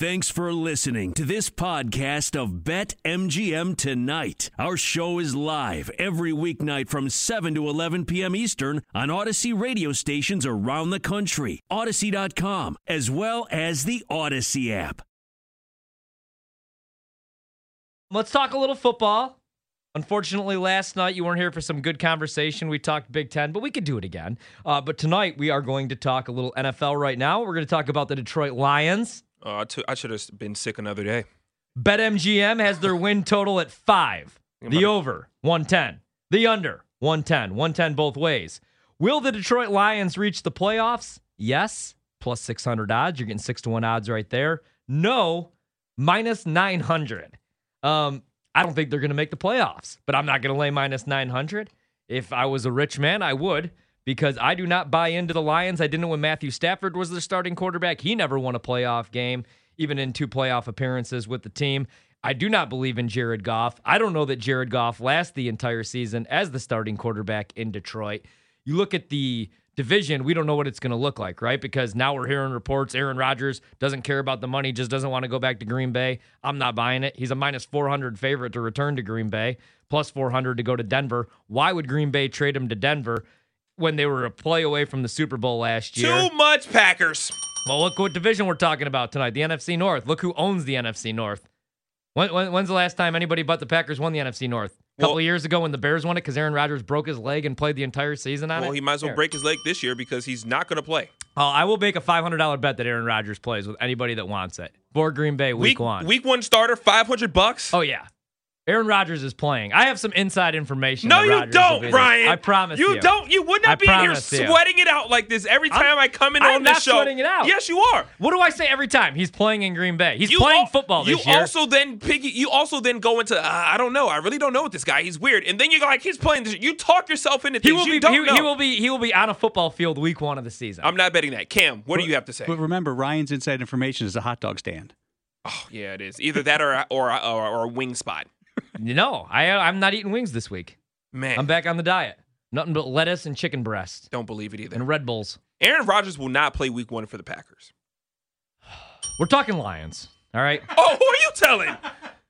Thanks for listening to this podcast of Bet MGM Tonight. Our show is live every weeknight from 7 to 11 p.m. Eastern on Audacy radio stations around the country, Audacy.com, as well as the Audacy app. Let's talk a little football. Unfortunately, last night you weren't here for some good conversation. We talked Big Ten, but we could do it again. Uh, but tonight we are going to talk a little NFL right now. We're going to talk about the Detroit Lions. Uh, I should have been sick another day. BetMGM has their win total at five. The over, 110. The under, 110. 110 both ways. Will the Detroit Lions reach the playoffs? Yes. Plus 600 odds. You're getting six to one odds right there. No. Minus 900. Um, I don't think they're going to make the playoffs, but I'm not going to lay minus 900. If I was a rich man, I would because I do not buy into the Lions. I didn't when Matthew Stafford was their starting quarterback. He never won a playoff game, even in two playoff appearances with the team. I do not believe in Jared Goff. I don't know that Jared Goff lasts the entire season as the starting quarterback in Detroit. You look at the division, we don't know what it's going to look like, right? Because now we're hearing reports Aaron Rodgers doesn't care about the money, just doesn't want to go back to Green Bay. I'm not buying it. He's a minus 400 favorite to return to Green Bay, plus 400 to go to Denver. Why would Green Bay trade him to Denver when they were a play away from the Super Bowl last year? Too much Packers. Well, look what division we're talking about tonight the NFC North. Look who owns the NFC North. When, when, when's the last time anybody but the Packers won the NFC North? A couple Well- of years ago when the Bears won it because Aaron Rodgers broke his leg and played the entire season on it? Well, he might as well Here. break his leg this year because he's not going to play. Oh, I will make a $500 bet that Aaron Rodgers plays with anybody that wants it for Green Bay week, one. Week one starter, five hundred bucks. Oh, yeah. Aaron Rodgers is playing. I have some inside information. no, you Rodgers don't, there. Brian. I promise you. You don't. You would not I be in here promise you. sweating it out like this every I'm- time I come in I'm on this not show. sweating it out. Yes, you are. What do I say every time? He's playing in Green Bay. He's You playing al- football this you year. also then piggy, You also then go into. Uh, I don't know. I really don't know what this guy. He's weird. And then you go like he's playing. This, you talk yourself into he things will you be don't he, know. he will be he will be on a football field week one of the season. I'm not betting that. Cam, what do you have to say? But remember, Ryan's inside information is a hot dog stand. Oh, yeah, it is either that or or or, or a wing spot. No, I I'm not eating wings this week. Man, I'm back on the diet. Nothing but lettuce and chicken breast don't believe it either. and Red Bulls. Aaron Rodgers will not play Week One for the Packers. We're talking Lions. All right. Oh, who are you telling?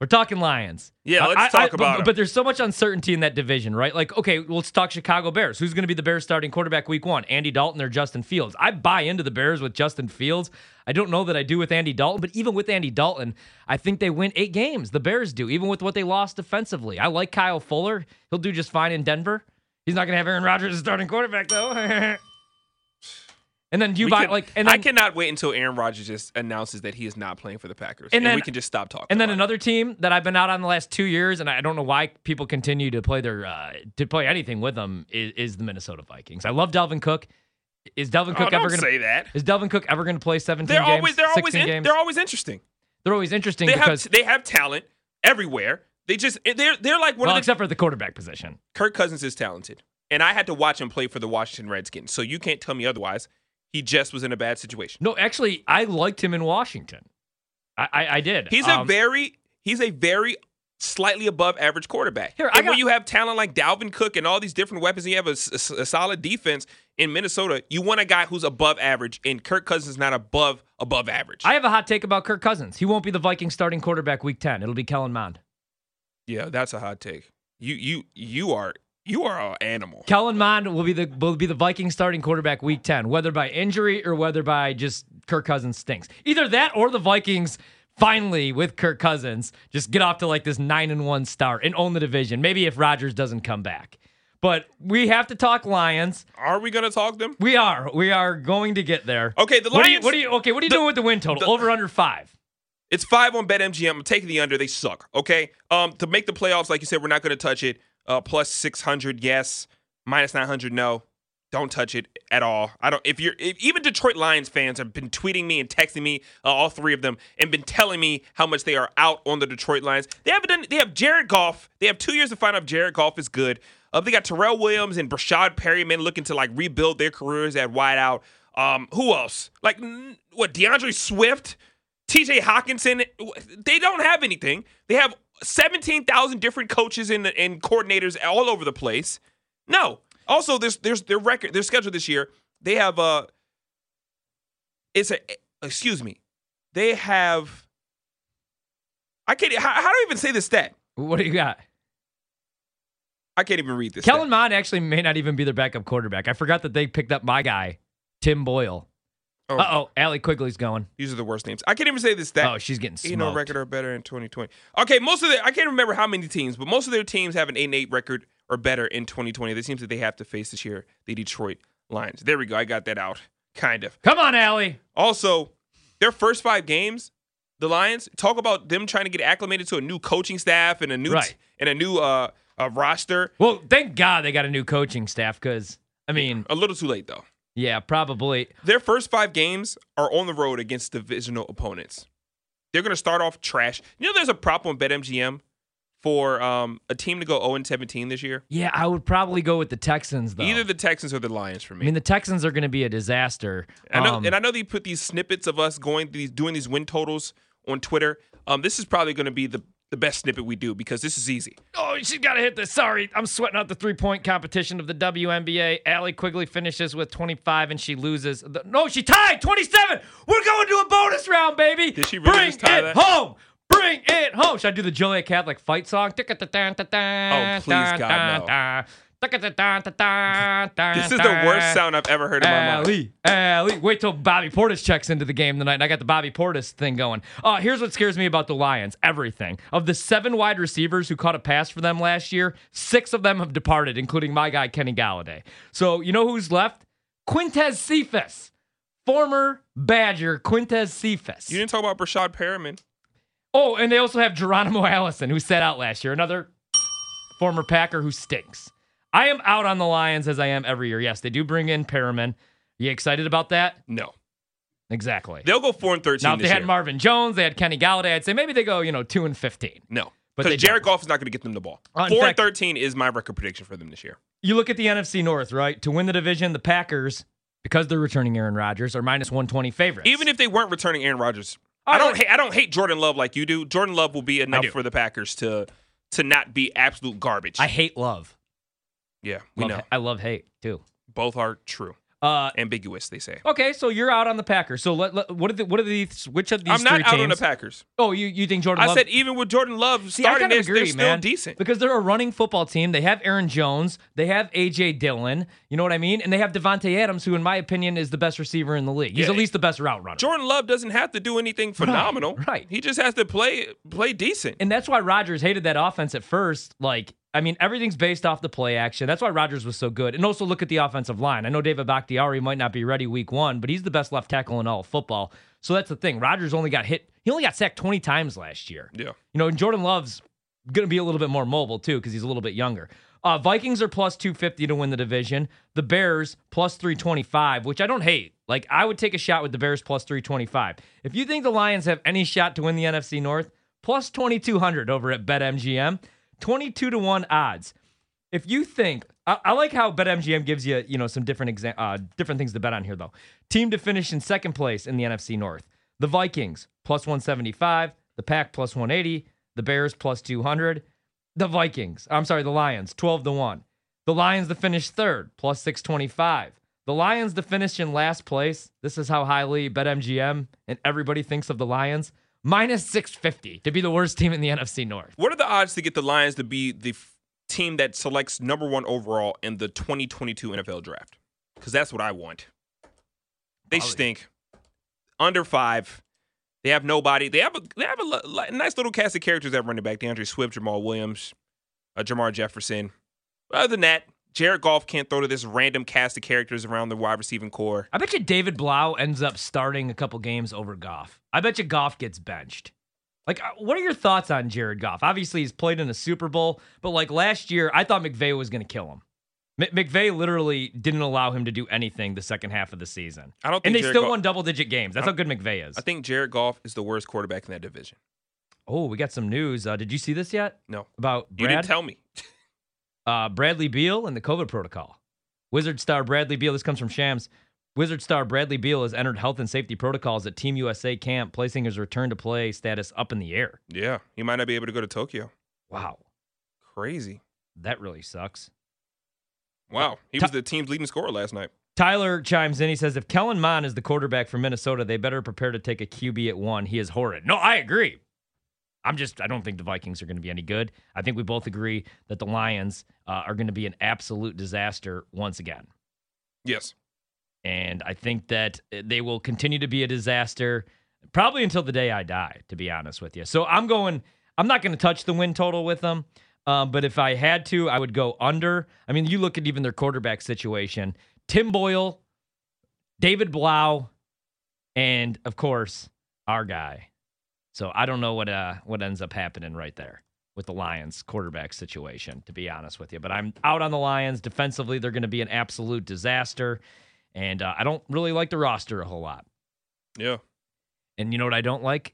We're talking Lions. Yeah, let's I- I- talk but- about 'em. But there's so much uncertainty in that division, right? Like, okay, let's talk Chicago Bears. Who's going to be the Bears starting quarterback week one? Andy Dalton or Justin Fields? I buy into the Bears with Justin Fields. I don't know that I do with Andy Dalton, but even with Andy Dalton, I think they win eight games. The Bears do, even with what they lost defensively. I like Kyle Fuller. He'll do just fine in Denver. He's not going to have Aaron Rodgers as starting quarterback, though. and then you We buy, can- like, and I cannot wait until Aaron Rodgers just announces that he is not playing for the Packers, And and, then- we can just stop talking. And then about it. another team that I've been out on the last two years, and I don't know why people continue to play their uh, to play anything with them is, is the Minnesota Vikings. I love Dalvin Cook. Is Dalvin Oh, Cook don't ever going say to that. is Dalvin Cook ever going to play 17 They're games? always they're always in, they're always interesting. They're always interesting They because have they have talent everywhere. They just they're they're like one well, of the except for the quarterback position. Kirk Cousins is talented, and I had to watch him play for the Washington Redskins, so you can't tell me otherwise. He just was in a bad situation. No, actually, I liked him in Washington. I I, I did. He's a Um, very he's a very slightly above average quarterback. Here, and when you have talent like Dalvin Cook and all these different weapons, and you have a solid defense in Minnesota. You want a guy who's above average, and Kirk Cousins is not above above average. I have a hot take about Kirk Cousins. He won't be the Vikings starting quarterback week 10. It'll be Kellen Mond. yeah, that's a hot take. You you you are you are an animal. Kellen Mond will be the will be the Vikings starting quarterback week 10, whether by injury or whether by just Kirk Cousins stinks. Either that or the Vikings finally with Kirk Cousins just get off to like this 9 and 1 start and own the division. Maybe if Rodgers doesn't come back. But we have to talk Lions. Are we gonna talk them? We are. We are going to get there. Okay, the What do you, Lions- what do you Okay, what are you the- doing with the win total? the- Over under 5. It's five on BetMGM. I'm taking the under. They suck. Okay. Um, to make the playoffs, like you said, we're not going to touch it. Uh, plus six hundred, yes. Minus nine hundred, no. Don't touch it at all. I don't. If you're if, even Detroit Lions fans have been tweeting me and texting me, uh, all three of them, and been telling me how much they are out on the Detroit Lions. They haven't done. They have Jared Goff. They have two years to find out if Jared Goff is good. Uh, they got Tyrell Williams and Breshad Perriman looking to like rebuild their careers at wideout. Um, who else? Like what? DeAndre Swift. TJ Hockenson, they don't have anything. They have 17,000 different coaches and, and coordinators all over the place. No. Also, there's there's their record, their schedule this year. They have uh it's a excuse me. they have. I can't. How, how do I even say this stat? What do you got? I can't even read this. Kellen stat. Mond actually may not even be their backup quarterback. I forgot that they picked up my guy, Tim Boyle. Oh, Uh oh, Allie Quigley's going. These are the worst names. I can't even say this stat. Oh, she's getting You know, smoked. record or better in 2020. Okay, most of the I can't remember how many teams, but most of their teams have an 8 and 8 record or better in 2020. The teams that they have to face this year, the Detroit Lions. There we go. I got that out. Kind of. Come on, Allie. Also, their first five games, the Lions talk about them trying to get acclimated to a new coaching staff and a new Right. and a new uh, uh roster. Well, thank God they got a new coaching staff because, I mean, A little too late though. Yeah, probably. Their first five games are on the road against divisional opponents. They're going to start off trash. You know, there's a problem with BetMGM for um, a team to go 0 17 this year. Yeah, I would probably go with the Texans, though. Either the Texans or the Lions for me. I mean, the Texans are going to be a disaster. I know, Um, and I know they put these snippets of us going these doing these win totals on Twitter. Um, this is probably going to be the the best snippet we do because this is easy. Oh, she's got to hit this. Sorry, I'm sweating out the three point competition of the WNBA. Allie Quigley finishes with 25 and she loses. The- no, she tied 27. We're going to a bonus round, baby. Did she really Bring it that? home. Bring it home. Should I do the Joliet Catholic fight song? Oh, Oh, please, God, no. This is the worst sound I've ever heard in my. Allie, Allie. Wait till Bobby Portis checks into the game tonight, and I got the Bobby Portis thing going. Uh, here's what scares me about the Lions everything. Of the seven wide receivers who caught a pass for them last year, six of them have departed, including my guy, Kenny Golladay. So, you know who's left? Quintez Cephus, former Badger Quintez Cephus. You didn't talk about Breshad Perriman. Oh, and they also have Geronimo Allison, who sat out last year, another former Packer who stinks. I am out on the Lions as I am every year. Yes, they do bring in Perriman. You excited about that? No, Exactly. they'll go four and thirteen. Now, if they had year. Marvin Jones, they had Kenny Golladay, I'd say maybe they go, you know, 2 and 15. no, But because Jared don't. Goff is not going to get them the ball. Uh, four fact- and thirteen is my record prediction for them this year. You look at the NFC North, right? To win the division, the Packers, because they're returning Aaron Rodgers, are minus 120 favorites. Even if they weren't returning Aaron Rodgers, I don't. Hate, I don't hate Jordan Love like you do. Jordan Love will be enough for the Packers to to not be absolute garbage. I hate love. Yeah, we Love- know I love hate, too. both are true. Uh, Ambiguous, they say. okay, so you're out on the Packers. So let, let- what are the, what are these? Which of these I'm not out teams? on the Packers. Oh, you, you think Jordan I Love? said even with Jordan Love See, I starting kind of this, agree, they're still man. decent. Because they're a running football team. They have Aaron Jones. They have AJ Dillon. You know what I mean? And they have Davante Adams, who, in my opinion, is the best receiver in the league. He's Yeah. at least the best route runner. Jordan Love doesn't have to do anything phenomenal. right. He just has to play play decent. And that's why Rodgers hated that offense at first. Like, I mean, everything's based off the play action. That's why Rodgers was so good. And also look at the offensive line. I know David Bakhtiari might not be ready week one, but he's the best left tackle in all of football. So that's the thing. Rodgers only got hit. He only got sacked 20 times last year. yeah. You know, and Jordan Love's going to be a little bit more mobile too because he's a little bit younger. Uh, Vikings are plus 250 to win the division. The Bears plus 325, which I don't hate. Like, I would take a shot with the Bears plus 325. If you think the Lions have any shot to win the NFC North, plus 2200 over at BetMGM, 22 to 1 odds. If you think, I, I like how BetMGM gives you, you know, some different exa- uh, different things to bet on here though. Team to finish in second place in the NFC North. The Vikings plus 175, the Pack plus 180, the Bears plus 200, the Vikings, I'm sorry, the Lions 12 to 1. The Lions to finish third plus 625. The Lions to finish in last place. This is how highly BetMGM and everybody thinks of the Lions. Minus 650 to be the worst team in the NFC North. What are the odds to get the Lions to be the f- team that selects number one overall in the 2022 NFL draft? Because that's what I want. They Probably. stink. Under five. They have nobody. They have a they have a li- nice little cast of characters at running back. DeAndre Swift, Jamaal Williams, uh, Jermar Jefferson. Other than that, Jared Goff can't throw to this random cast of characters around the wide receiving core. I bet you David Blough ends up starting a couple games over Goff. I bet you Goff gets benched. Like, uh, what are your thoughts on Jared Goff? Obviously, he's played in a Super Bowl, but like last year, I thought McVay was going to kill him. M- McVay literally didn't allow him to do anything the second half of the season. I don't think And they Jared still Goff- won double digit games. That's how good McVay is. I think Jared Goff is the worst quarterback in that division. oh, we got some news. Uh, did you see this yet? No. About You didn't tell me. uh, Bradley Beal and the COVID protocol. Wizard star Bradley Beal, this comes from Shams. Wizard star Bradley Beal has entered health and safety protocols at Team USA camp, placing his return to play status up in the air. Yeah, he might not be able to go to Tokyo. Wow, Crazy. that really sucks. Wow, he was the team's leading scorer last night. Tyler chimes in. He says, if Kellen Mond is the quarterback for Minnesota, they better prepare to take a QB at one. He is horrid. No, I agree. I'm just, I don't think the Vikings are going to be any good. I think we both agree that the Lions uh, are going to be an absolute disaster once again. Yes. And I think that they will continue to be a disaster probably until the day I die, to be honest with you. So I'm going, I'm not going to touch the win total with them. Um, but if I had to, I would go under. I mean, you look at even their quarterback situation Tim Boyle, David Blough, and of course, our guy. So I don't know what uh what ends up happening right there with the Lions quarterback situation, to be honest with you. But I'm out on the Lions. Defensively, they're going to be an absolute disaster. And uh, I don't really like the roster a whole lot. Yeah. And you know what I don't like?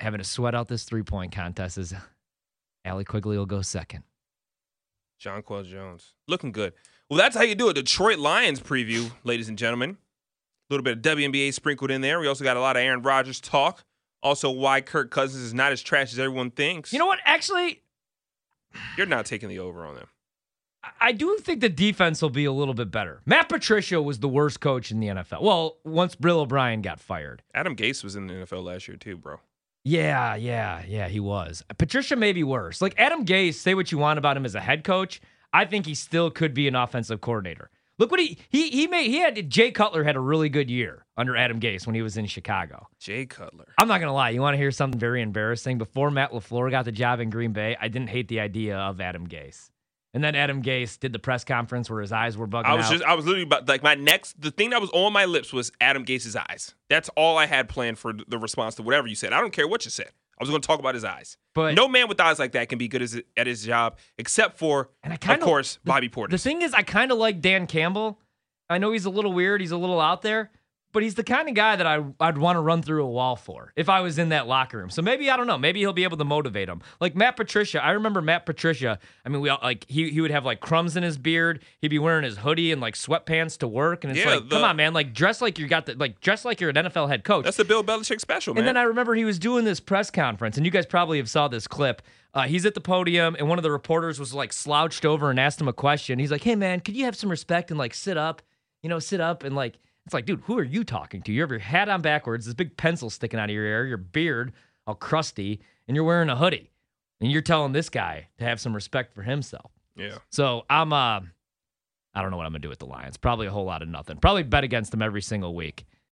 Having to sweat out this three point contest is Allie Quigley will go second. John Jonquel Jones. Looking good. Well, that's how you do it. Detroit Lions preview, ladies and gentlemen. A little bit of WNBA sprinkled in there. We also got a lot of Aaron Rodgers talk. Also, why Kirk Cousins is not as trash as everyone thinks. You know what? Actually, you're not taking the over on them. I do think the defense will be a little bit better. Matt Patricia was the worst coach in the NFL. Well, once Bill O'Brien got fired. Adam Gase was in the NFL last year too, bro. Yeah, yeah, yeah, he was. Patricia may be worse. Like Adam Gase, say what you want about him as a head coach. I think he still could be an offensive coordinator. Look what he he he made. He had Jay Cutler had a really good year under Adam Gase when he was in Chicago. Jay Cutler. I'm not gonna lie. You want to hear something very embarrassing? Before Matt Lafleur got the job in Green Bay, I didn't hate the idea of Adam Gase. And then Adam Gase did the press conference where his eyes were bugging out. I was out. just I was literally about like my next the thing that was on my lips was Adam Gase's eyes. That's all I had planned for the response to whatever you said. I don't care what you said. I was going to talk about his eyes. But no man with eyes like that can be good as, at his job, except for, and I kinda, of course, Bobby Portis. The thing is, I kind of like Dan Campbell. I know he's a little weird. He's a little out there, but he's the kind of guy that I, I'd want to run through a wall for if I was in that locker room. So maybe I don't know. Maybe he'll be able to motivate him. Like Matt Patricia. I remember Matt Patricia. I mean, we all, like he he would have like crumbs in his beard. He'd be wearing his hoodie and like sweatpants to work, and it's Yeah, like, the- come on, man, like dress like you got the like dress like you're an NFL head coach. That's the Bill Belichick special, man. And then I remember he was doing this press conference, and you guys probably have saw this clip. Uh, he's at the podium, and one of the reporters was like slouched over and asked him a question. He's like, "Hey, man, could you have some respect and like sit up? You know, sit up and like." It's like, dude, who are you talking to? You have your hat on backwards, this big pencil sticking out of your ear, your beard all crusty, and you're wearing a hoodie, and you're telling this guy to have some respect for himself. yeah. So I'm, uh, I don't know what I'm gonna do with the Lions. Probably a whole lot of nothing. Probably bet against them every single week.